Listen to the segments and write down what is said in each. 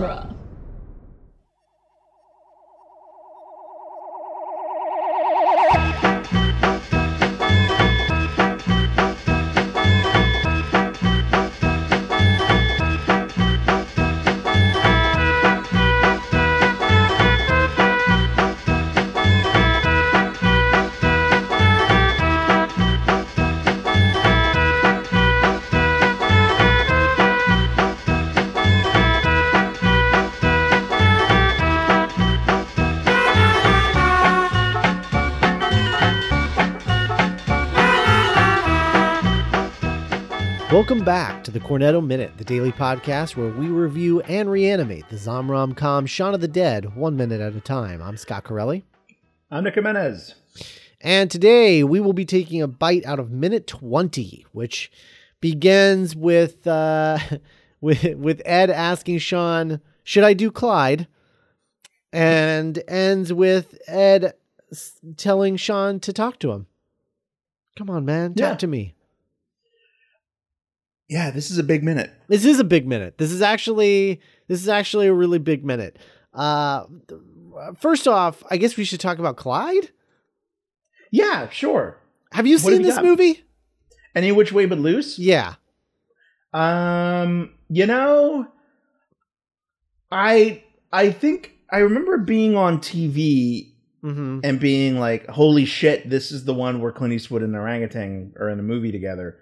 genre. Welcome back to the Cornetto Minute, the daily podcast where we review and reanimate the Zomrom Com Shaun of the Dead one minute at a time. I'm Scott Corelli. I'm Nick Jimenez. And today we will be taking a bite out of minute 20, which begins with uh, with with Ed asking Shaun, "Should I do Clyde?" and ends with Ed telling Shaun to talk to him. Come on, man, talk Yeah. to me. Yeah, this is a big minute. This is a big minute. This is actually this is actually a really big minute. Uh, first off, I guess we should talk about Clyde. Yeah, sure. Have you What seen have you this got? movie? Any which way but loose? Yeah. Um, you know, I I think I remember being on TV Mm-hmm. and being like, "Holy shit, this is the one where Clint Eastwood and orangutan are in a movie together."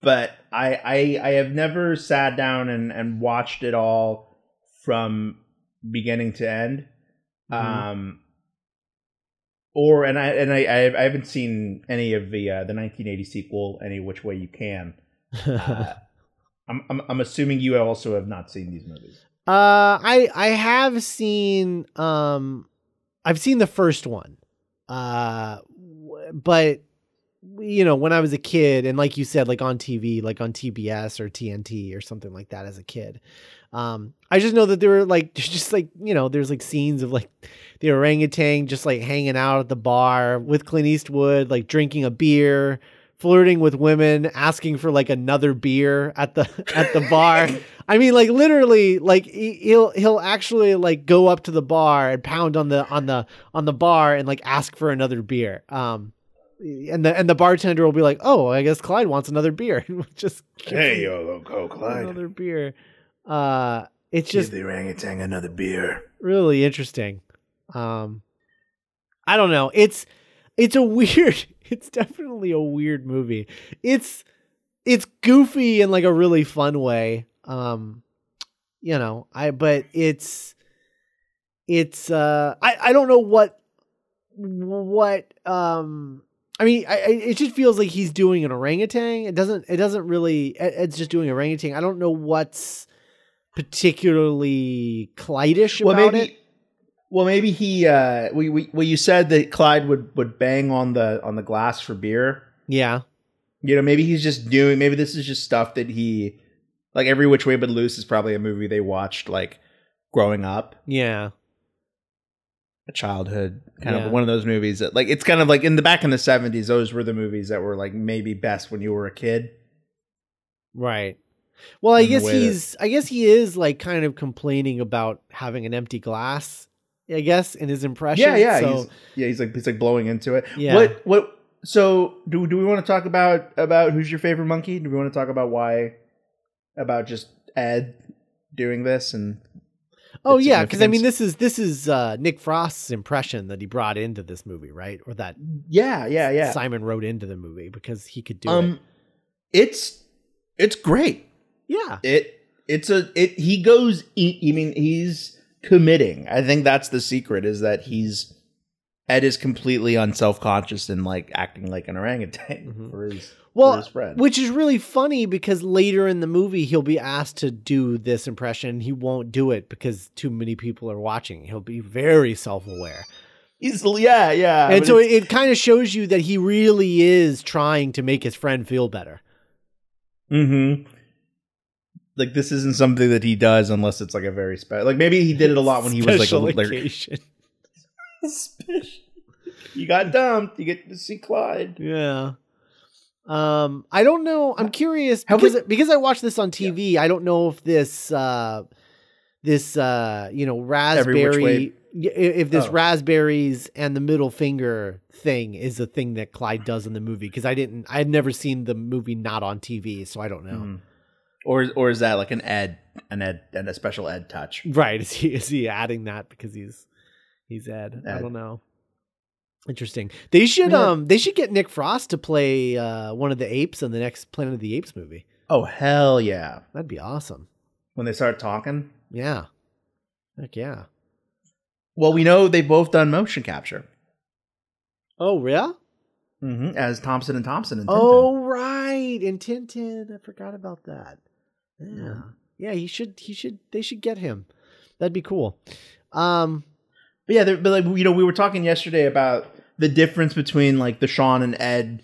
But I I I have never sat down and and watched it all from beginning to end. Mhm. Um or and I and I I haven't seen any of the uh, the 1980 sequel any which way you can. Uh, I'm, I'm I'm assuming you also have not seen these movies. Uh, I I have seen um, I've seen the first one, uh, but you know when I was a kid and like you said, like on TV, like on TBS or TNT or something like that as a kid. Um, I just know that there were like just like you know there's like scenes of like the orangutan just like hanging out at the bar with Clint Eastwood, like drinking a beer. Flirting with women, asking for like another beer at the at the bar. I mean, like literally, like he- he'll he'll actually like go up to the bar and pound on the on the on the bar and like ask for another beer. Um, and the and the bartender will be like, "Oh, I guess Clyde wants another beer." Just give him yo, go another beer. Uh, it's just the orangutan another beer. really interesting. Um, I don't know. It's it's a weird. It's definitely a weird movie. It's it's goofy in like a really fun way. Um, you know, I but it's it's uh I I don't know what what um I mean, I, I- it just feels like he's doing an orangutan. It doesn't. It doesn't really. Ed's just doing orangutan. I don't know what's particularly Clydish Well, about maybe. it. Well, maybe he. Uh, we, we well, you said that Clyde would would bang on the on the glass for beer. Yeah. You know, maybe he's just doing. Maybe this is just stuff that he, like every which way but loose is probably a movie they watched like growing up, Yeah. A childhood kind Yeah. of one of those movies that like it's kind of like in the back in the seventies. Those were the movies that were like maybe best when you were a kid. Right. Well, I In guess way that- he's. I guess he is like kind of complaining about having an empty glass. I guess in his impression. Yeah, yeah, So, he's, yeah. He's like he's like blowing into it. Yeah. What what? So do do we want to talk about about who's your favorite monkey? Do we want to talk about why about just Ed doing this and oh yeah, because I mean, this is this is uh, Nick Frost's impression that he brought into this movie, right? Or that yeah yeah yeah Simon wrote into the movie because he could do um it's it's great. Yeah. it it's a it he goes I mean he's committing I think that's the secret is that he's Ed is completely unself-conscious and like acting like an orangutan Mhm. for his Well, for his friend Which is really funny because later in the movie he'll be asked to do this impression. He won't do it because too many people are watching. He'll be very self-aware. he's yeah yeah and so it, it kind of shows you that he really is trying to make his friend feel better. Mm-hmm. Like this isn't something that he does unless it's like a very special. Like maybe he did it a lot when he was like a like, You got dumped. You get to see Clyde. Yeah. Um, I don't know. I'm curious because we- because I watched this on TV. I don't know if this uh this uh you know Every which way- raspberry if this Oh. raspberries and the middle finger thing is a thing that Clyde does in the movie because I didn't I had never seen the movie not on TV so I don't know. Mhm. Or or is that like an ed an ed and a special ed touch? Right. Is he is he adding that because he's he's Ed? I don't know. Interesting. They should Yeah. um they should get Nick Frost to play uh one of the apes in the next Planet of the Apes movie. Oh hell yeah! That'd be awesome. When they start talking, Yeah. Heck yeah. well, we know they've both done motion capture Oh yeah? hmm as Thompson and Thompson and Oh right. In Tintin. I forgot about that. Yeah. Yeah, he should he should they should get him. That'd be cool. Um But yeah, but like you know, we were talking yesterday about the difference between like the Shaun and Ed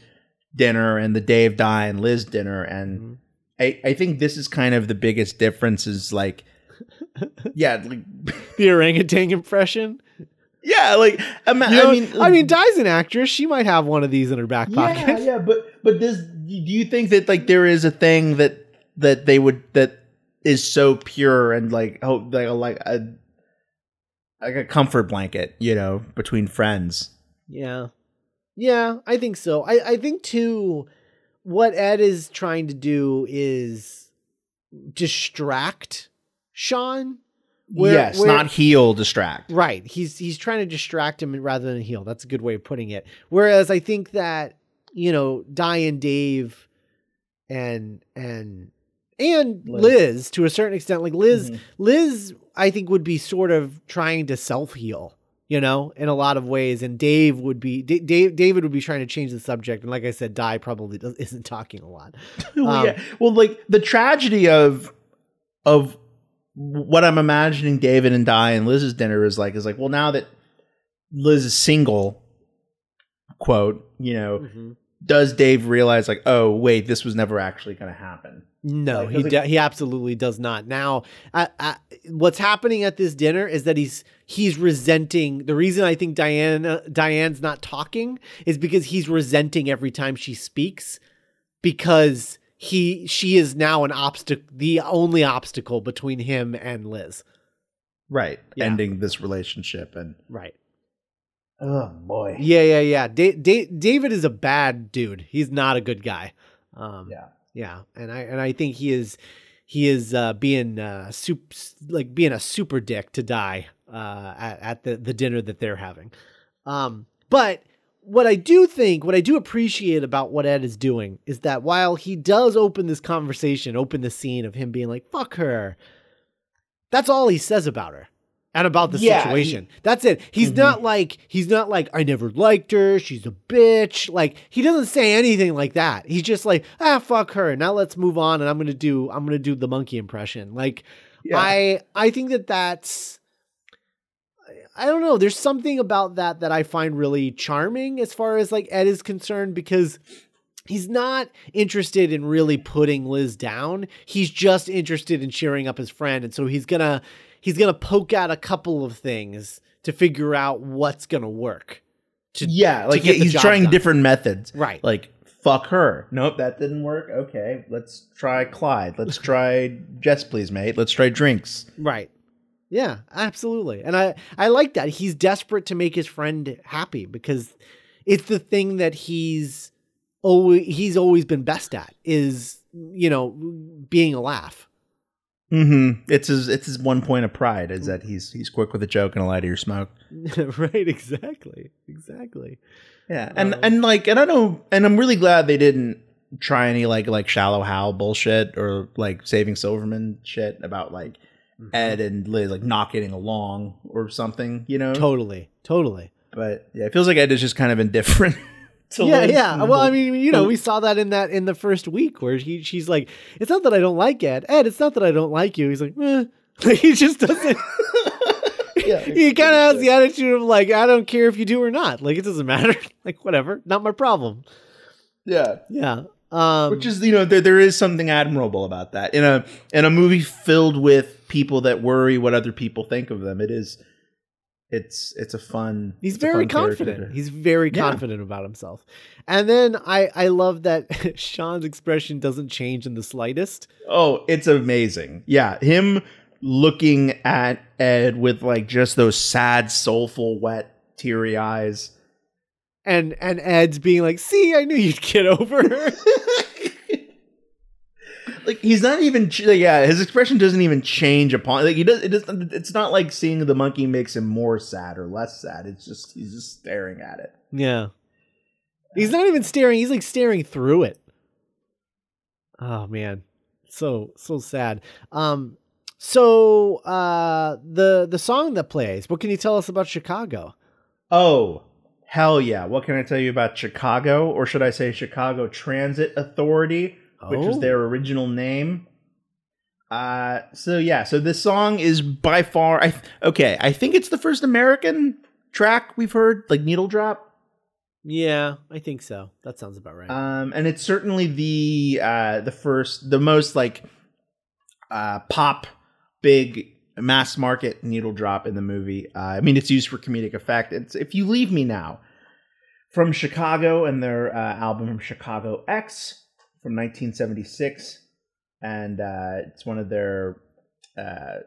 dinner and the Dave, Di, and Liz dinner, and Mhm. I I think this is kind of the biggest difference. Is like, yeah, like, the orangutan impression. yeah, like ima- You know, I mean, I mean, Di's an actress. She might have one of these in her back pocket. yeah, yeah, but but this, do you think that like there is a thing that that they would that is so pure and like oh like like a like a comfort blanket, you know, between friends. Yeah. Yeah, I think so. I, I think too what Ed is trying to do is distract Shaun. Where- yes, where- not heal, distract. Right. He's he's trying to distract him rather than heal. That's a good way of putting it. Whereas I think that, you know, Di and Dave and and and Liz. Liz, to a certain extent, like Liz Mhm. Liz, I think would be sort of trying to self heal, you know, in a lot of ways, and Dave would be D- Dave. David would be trying to change the subject, and like I said, Di probably does, isn't talking a lot. well, Um, yeah. well, like the tragedy of of what I'm imagining David and Di and Liz's dinner is like is like, well, now that Liz is single, quote, you know, does Dave realize like, oh wait, this was never actually going to happen? No, Like, he it- de- he absolutely does not. Now, I, I, what's happening at this dinner is that he's he's resenting. The reason I think Diana Diane's not talking is because he's resenting every time she speaks, because he she is now an obstacle, the only obstacle between him and Liz. Right, Yeah. ending this relationship and Right. Oh boy, Yeah, yeah, yeah. Da- Da- David is a bad dude. He's not a good guy. Um, yeah. Yeah, and I and I think he is he is uh, being uh, soup like being a super dick to Di uh, at, at the the dinner that they're having. Um, but what I do think, what I do appreciate about what Ed is doing is that while he does open this conversation, open the scene of him being like "fuck her," that's all he says about her and about the Yeah, he- situation. that's it. He's Mhm. not like he's not like I never liked her. She's a bitch. Like he doesn't say anything like that. He's just like ah fuck her. Now let's move on, and I'm gonna do I'm gonna do the monkey impression. Like Yeah. I I think that that's I don't know. There's something about that that I find really charming as far as like Ed is concerned because he's not interested in really putting Liz down. He's just interested in cheering up his friend and so he's to he's going to poke out a couple of things to figure out what's going to work. To, yeah, like get he's trying done. different methods. Right. Like fuck her. Nope, that didn't work. Okay, let's try Clyde. Let's try Jess, please, mate. Let's try drinks. Right. Yeah, absolutely. And I I like that. He's desperate to make his friend happy because it's the thing that he's always he's always been best at is, you know, being a laugh. Mm-hmm. It's his. It's his one point of pride is that he's he's quick with a joke and a light of your smoke. right, exactly. Exactly. Yeah, and Um, and like, and I know, and I'm really glad they didn't try any like like shallow Hal bullshit or like saving Silverman shit about like Ed and Liz like not getting along or something, you know. Totally. Totally. But yeah, it feels like Ed is just kind of indifferent. to yeah, yeah. Well, I mean, you know, we saw that in that in the first week where he she's like, "It's not that I don't like Ed. Ed, it's not that I don't like you." He's like, eh. Like, he just doesn't. Yeah, he kind of has the attitude of like, "I don't care if you do or not. Like, it doesn't matter. like, whatever. Not my problem." yeah. Yeah. Um, Which is you know there there is something admirable about that in a in a movie filled with people that worry what other people think of them. It is, it's it's a fun. He's very fun confident. to- He's very Yeah. confident about himself. And then I I love that Shaun's expression doesn't change in the slightest. Oh, it's amazing. Yeah, him looking at Ed with like just those sad, soulful, wet, teary eyes. And and Ed's being like, "See, I knew you'd get over her." like he's not even ch- like, yeah his expression doesn't even change upon like he does it does it's not like seeing the monkey makes him more sad or less sad it's just he's just staring at it yeah. He's not even staring, he's like staring through it. Oh man. So so sad. Um so uh the the song that plays, what can you tell us about Chicago? oh hell yeah what can i tell you about chicago or should i say chicago transit authority which was Oh. their original name uh so yeah so this song is by far i okay i think it's the first american track we've heard like needle drop Yeah, I think so. That sounds about right. um and it's certainly the uh the first the most like uh pop big mass market needle drop in the movie uh, i mean it's used for comedic effect it's if you leave me now from chicago and their uh, album chicago x from 1976 and uh it's one of their uh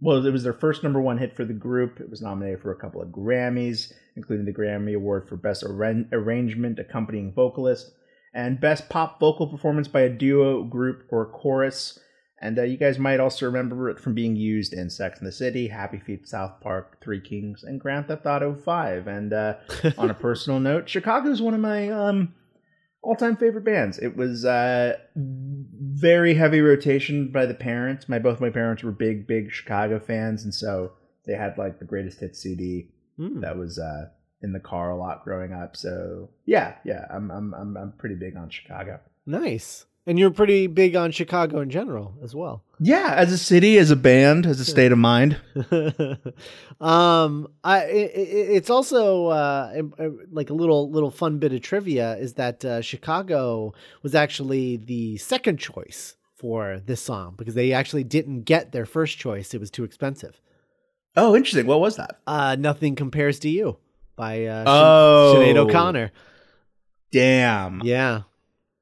well, it was their first number one hit for the group. It was nominated for a couple of Grammys, including the Grammy Award for Best Arran- Arrangement Accompanying Vocalist and Best Pop Vocal Performance by a Duo, Group, or Chorus. And uh, you guys might also remember it from being used in Sex and the City, Happy Feet, South Park, Three Kings, and Grand Theft Auto 5. And uh, on a personal note, Chicago is one of my um, all-time favorite bands. It was uh, very heavy rotation by the parents. My both my parents were big, big Chicago fans, and so they had like the greatest hits CD Hmm. that was uh, in the car a lot growing up. So yeah, yeah, I'm I'm I'm, I'm pretty big on Chicago. Nice. And you're pretty big on Chicago in general as well. Yeah, as a city, as a band, as a state of mind. um, I it, it- it's also uh, uh, like a little little fun bit of trivia is that uh, Chicago was actually the second choice for this song because they actually didn't get their first choice; it was too expensive. Oh, interesting. What was that? Uh, Nothing compares to you by uh, Oh, Sinead O'Connor. Damn. Yeah,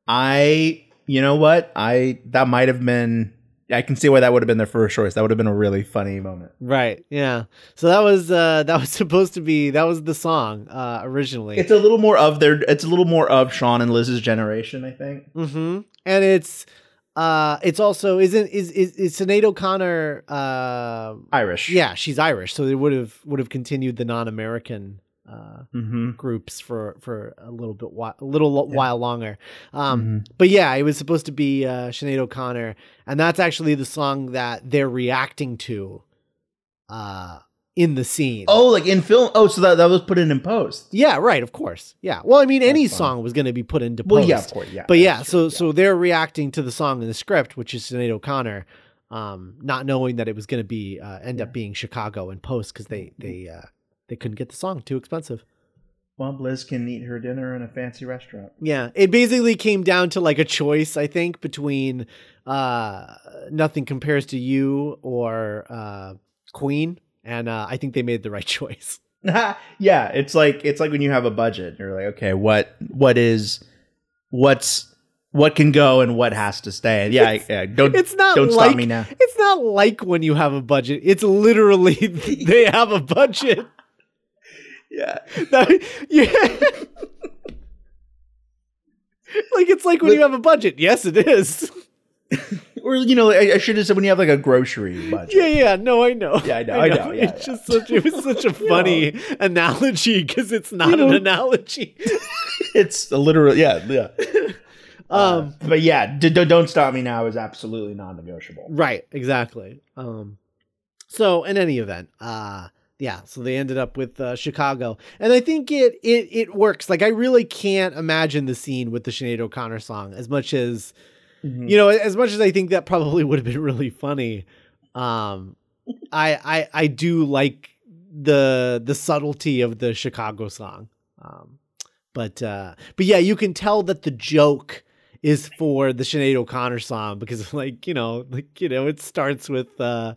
I. You know what? I that might have been. I can see why that would have been their first choice. That would have been a really funny moment. right. Yeah. So that was uh, that was supposed to be that was the song uh, originally. It's a little more of their. It's a little more of Shaun and Liz's generation, I think. Mm-hmm. And it's uh it's also isn't is is, is Sinead O'Connor uh Irish. yeah, she's Irish, so they would have would have continued the non-American uh Mm-hmm. groups for for a little bit while, a little Yeah. while longer. Um Mhm. but yeah, it was supposed to be uh Sinead O'Connor and that's actually the song that they're reacting to uh in the scene. Oh, like in film. Oh, so that that was put in in post. Yeah, right, of course. Yeah. Well, I mean any That's fine. song was going to be put into post. Well, yeah, of course, yeah. But yeah, so so they're reacting to the song in the script, which is Sinead O'Connor, um, not knowing that it was going to be uh, end up being Chicago in post because they they uh, they couldn't get the song too expensive. Well, Liz can eat her dinner in a fancy restaurant. Yeah, it basically came down to like a choice, I think, between uh, "Nothing Compares to You" or uh, "Queen," and uh, I think they made the right choice. yeah, it's like it's like when you have a budget. You're like, okay, what what is what's what can go and what has to stay. Yeah, It's- yeah. Don't It's not don't like stop me now. it's not like when you have a budget. It's literally they have a budget. Yeah, yeah. like it's like when you have a budget. Yes, it is. or you know, I, I should have said when you have like a grocery budget. Yeah, yeah. No, I know. Yeah, I know, I know, yeah, it's just such. It was such a funny analogy because it's not You know. an analogy. It's a literal. Yeah, yeah. Um. Uh, but yeah, d- d- don't stop me now is absolutely non-negotiable. Right. Exactly. Um. So in any event, uh. Yeah, so they ended up with uh, Chicago, and I think it it it works. Like I really can't imagine the scene with the Sinead O'Connor song as much as Mhm. you know as much as i think that probably would have been really funny um i i i do like the the subtlety of the chicago song um but uh but yeah you can tell that the joke is for the Sinead O'Connor song because like you know like you know it starts with uh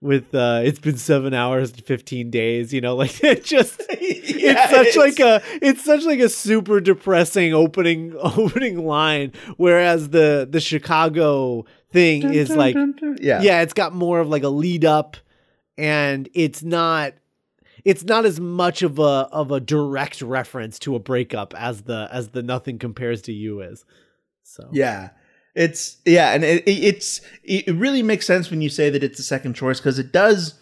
with uh it's been 7 hours and 15 days you know like it just Yeah, it's such like a it's such like a super depressing opening opening line whereas the the chicago thing is like yeah, yeah, it's got more of like a lead up and it's not it's not as much of a of a direct reference to a breakup as the as the nothing compares to you is. So yeah. It's yeah, and it, it's it really makes sense when you say that it's the second choice because it does.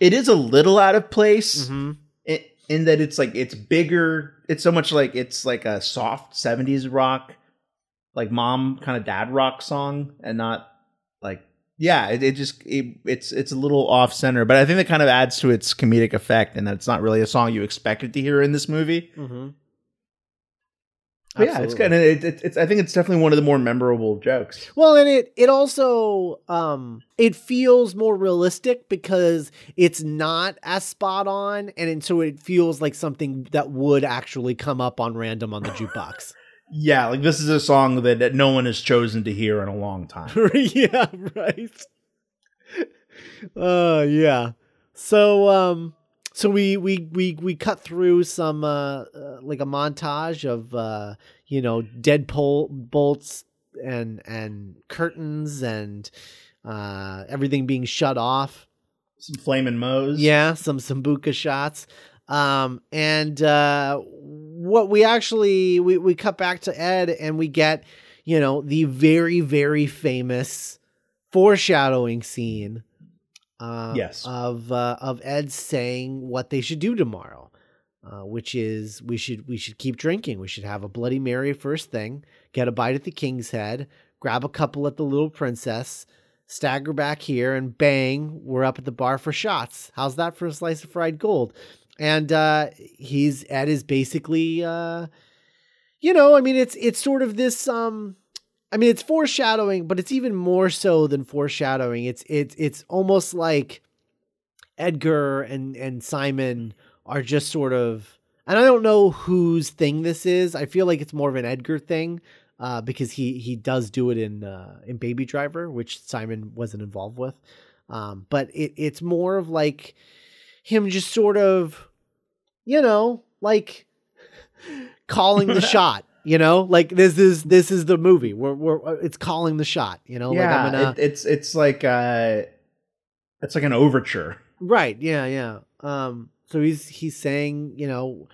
It is a little out of place Mhm. in, in that it's like it's bigger. It's so much like it's like a soft '70s rock, like mom kind of dad rock song, and not like yeah. It, it just it, it's it's a little off center, but I think that kind of adds to its comedic effect, and that it's not really a song you expected to hear in this movie. Mhm. Yeah, it's kind of it, it, it's. I think it's definitely one of the more memorable jokes. Well, and it it also um it feels more realistic because it's not as spot on, and, and so it feels like something that would actually come up on random on the jukebox. Yeah, like this is a song that, that no one has chosen to hear in a long time. yeah, right. Uh yeah. So um so we we we we cut through some uh, uh like a montage of uh you know dead pole bolts and and curtains and uh everything being shut off. Some flaming moes. Yeah, some sambuca shots. Um and uh what we actually we we cut back to Ed and we get you know the very very famous foreshadowing scene uh Yes. of uh, of Ed saying what they should do tomorrow. Uh, which is we should we should keep drinking. We should have a Bloody Mary first thing, get a bite at the King's Head, grab a couple at the Little Princess, stagger back here, and bang, we're up at the bar for shots. How's that for a slice of fried gold? And uh, he's Ed is basically, uh, you know, I mean, it's it's sort of this. Um, I mean, it's foreshadowing, but it's even more so than foreshadowing. It's it's it's almost like Edgar and and Simon are just sort of and I don't know whose thing this is. I feel like it's more of an Edgar thing uh, because he he does do it in uh, in Baby Driver, which Simon wasn't involved with. Um, but it it's more of like him just sort of, you know, like calling the shot. You know, like this is this is the movie. We're we're it's calling the shot. You know, yeah. like I'm gonna it, it's it's like uh, it's like an overture. Right. Yeah. Yeah. Um. So he's he's saying, you know,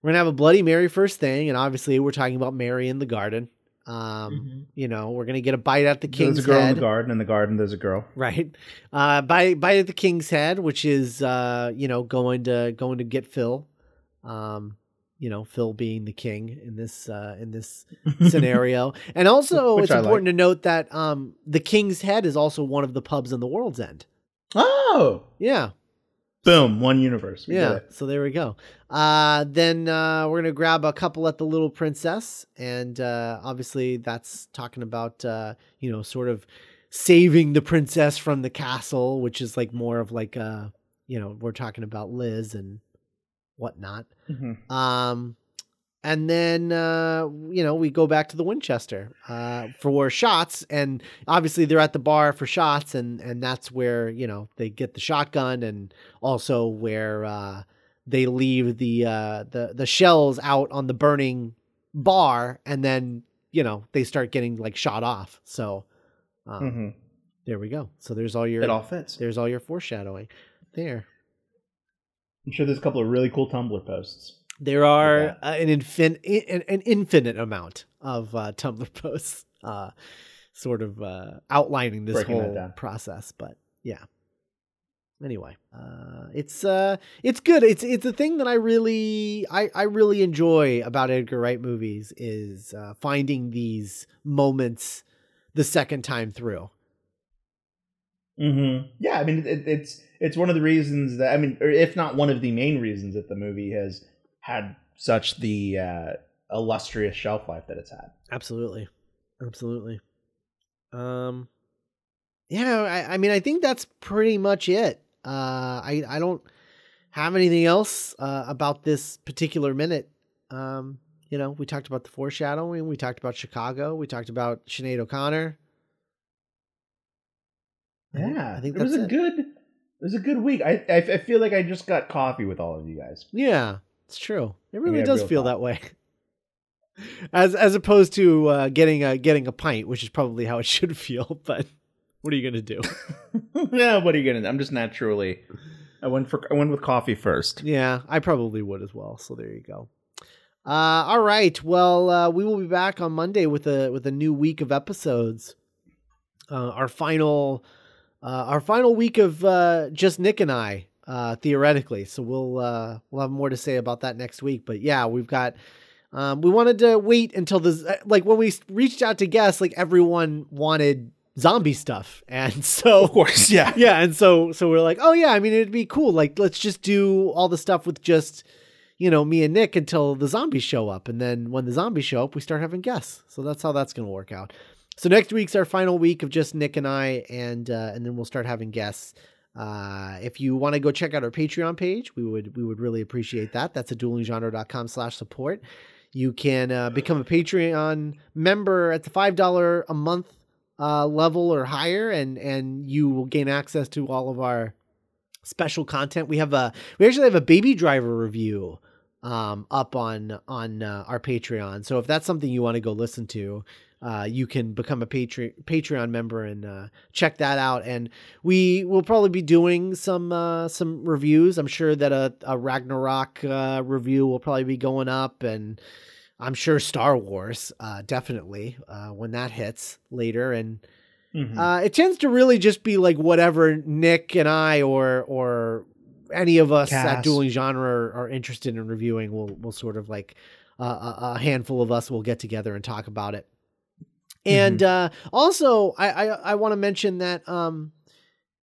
we're gonna have a Bloody Mary first thing, and obviously we're talking about Mary in the garden. Um. You know, we're gonna get a bite at the king's there's a girl head. in the garden. In the garden, there's a girl. Right. Uh. Bite bite at the king's head, which is uh, you know, going to going to get Phil. Um. You know, Phil being the king in this uh in this scenario, and also it's I important to note that um the king's head is also one of the pubs in the World's End. oh, Yeah. boom! One universe. We yeah so there we go uh then uh we're gonna grab a couple at the little princess and uh obviously that's talking about uh you know sort of saving the princess from the castle which is like more of like uh you know we're talking about liz and whatnot Mhm. um and then uh you know we go back to the winchester uh for shots and obviously they're at the bar for shots and and that's where you know they get the shotgun and also where uh they leave the uh the the shells out on the burning bar and then you know they start getting like shot off so um, Mhm. there we go so there's all your It all fits. there's all your foreshadowing there I'm sure there's a couple of really cool Tumblr posts. There are uh, an infin- an, an infinite amount of uh, Tumblr posts, uh, sort of uh, outlining this Breaking whole process. But yeah. Anyway, uh, it's uh, it's good. It's it's a thing that I really I, I really enjoy about Edgar Wright movies is uh, finding these moments the second time through. Mm-hmm. Yeah, I mean, it, it's it's one of the reasons that I mean, or if not one of the main reasons that the movie has had such the uh, illustrious shelf life that it's had. Absolutely. Absolutely. Um yeah, I, I mean I think that's pretty much it. Uh I I don't have anything else uh about this particular minute. Um you know, we talked about the foreshadowing, we talked about Chicago, we talked about Sinead O'Connor. Yeah, I think it was a it. good. It was a good week. I, I I feel like I just got coffee with all of you guys. Yeah, it's true. It really does feel talk. that way. as as opposed to uh, getting a getting a pint, which is probably how it should feel. But what are you gonna do? yeah, what are you gonna? do? I'm just naturally. I went for I went with coffee first. Yeah, I probably would as well. So there you go. Uh, all right. Well, uh, we will be back on Monday with a with a new week of episodes. Uh, our final uh, our final week of uh, just Nick and I uh, theoretically. So we'll uh, we'll have more to say about that next week. But yeah, we've got. Um, we wanted to wait until this, like when we reached out to guests, like everyone wanted zombie stuff, and so Of course, yeah. yeah, and so so we're like, oh yeah, I mean it'd be cool. Like let's just do all the stuff with just you know me and Nick until the zombies show up, and then when the zombies show up, we start having guests. So that's how that's gonna work out. So next week's our final week of just Nick and I, and uh, and then we'll start having guests. Uh, if you want to go check out our Patreon page, we would we would really appreciate that. That's at duelinggenre.com slash support. You can uh, become a Patreon member at the five dollar a month uh, level or higher, and and you will gain access to all of our special content. We have a we actually have a Baby Driver review um, up on on uh, our Patreon. So if that's something you want to go listen to, uh, you can become a Patre- Patreon member and uh, check that out. And we will probably be doing some uh, some reviews. I'm sure that a, a Ragnarok uh, review will probably be going up, and I'm sure Star Wars uh, definitely uh, when that hits later. And Mhm. uh, it tends to really just be like whatever Nick and I or or any of us at Dueling Genre are, are interested in reviewing. We'll we'll sort of like uh, a, a handful of us will get together and talk about it. And uh, also, I I, I want to mention that um,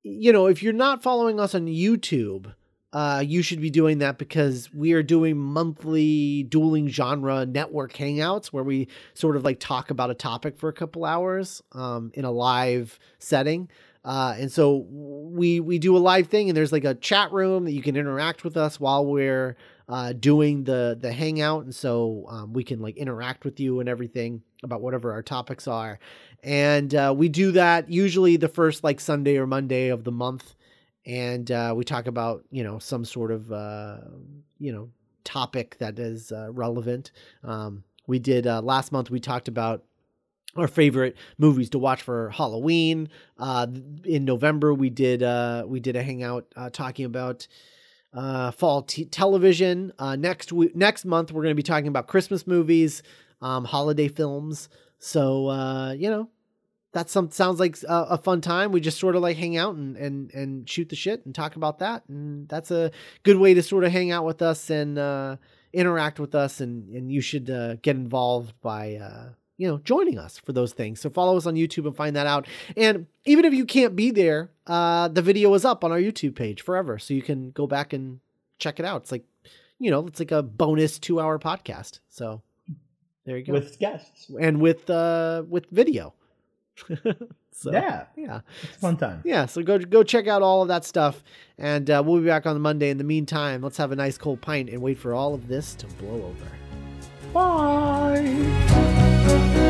you know if you're not following us on YouTube. Uh, you should be doing that because we are doing monthly dueling genre network hangouts where we sort of like talk about a topic for a couple hours um, in a live setting. Uh, and so we we do a live thing, and there's like a chat room that you can interact with us while we're uh, doing the the hangout, and so um, we can like interact with you and everything about whatever our topics are. And uh, we do that usually the first like Sunday or Monday of the month, and uh, we talk about you know some sort of uh, you know topic that is uh, relevant. Um, we did uh, last month. We talked about our favorite movies to watch for Halloween. Uh, in November, we did uh, we did a hangout uh, talking about uh, fall t- television. Uh, next we- next month, we're going to be talking about Christmas movies, um, holiday films. So uh, you know, that some sounds like a, a fun time. We just sort of like hang out and and and shoot the shit and talk about that, and that's a good way to sort of hang out with us and uh, interact with us. And and you should uh, get involved by. Uh, you know, joining us for those things. So follow us on YouTube and find that out. And even if you can't be there, uh, the video is up on our YouTube page forever, so you can go back and check it out. It's like, you know, it's like a bonus two-hour podcast. So there you go. with guests. and with uh with video. so yeah, yeah, it's a fun time. yeah. So go go check out all of that stuff, and uh, we'll be back on the Monday. In the meantime, let's have a nice cold pint and wait for all of this to blow over. Bye. Thank you.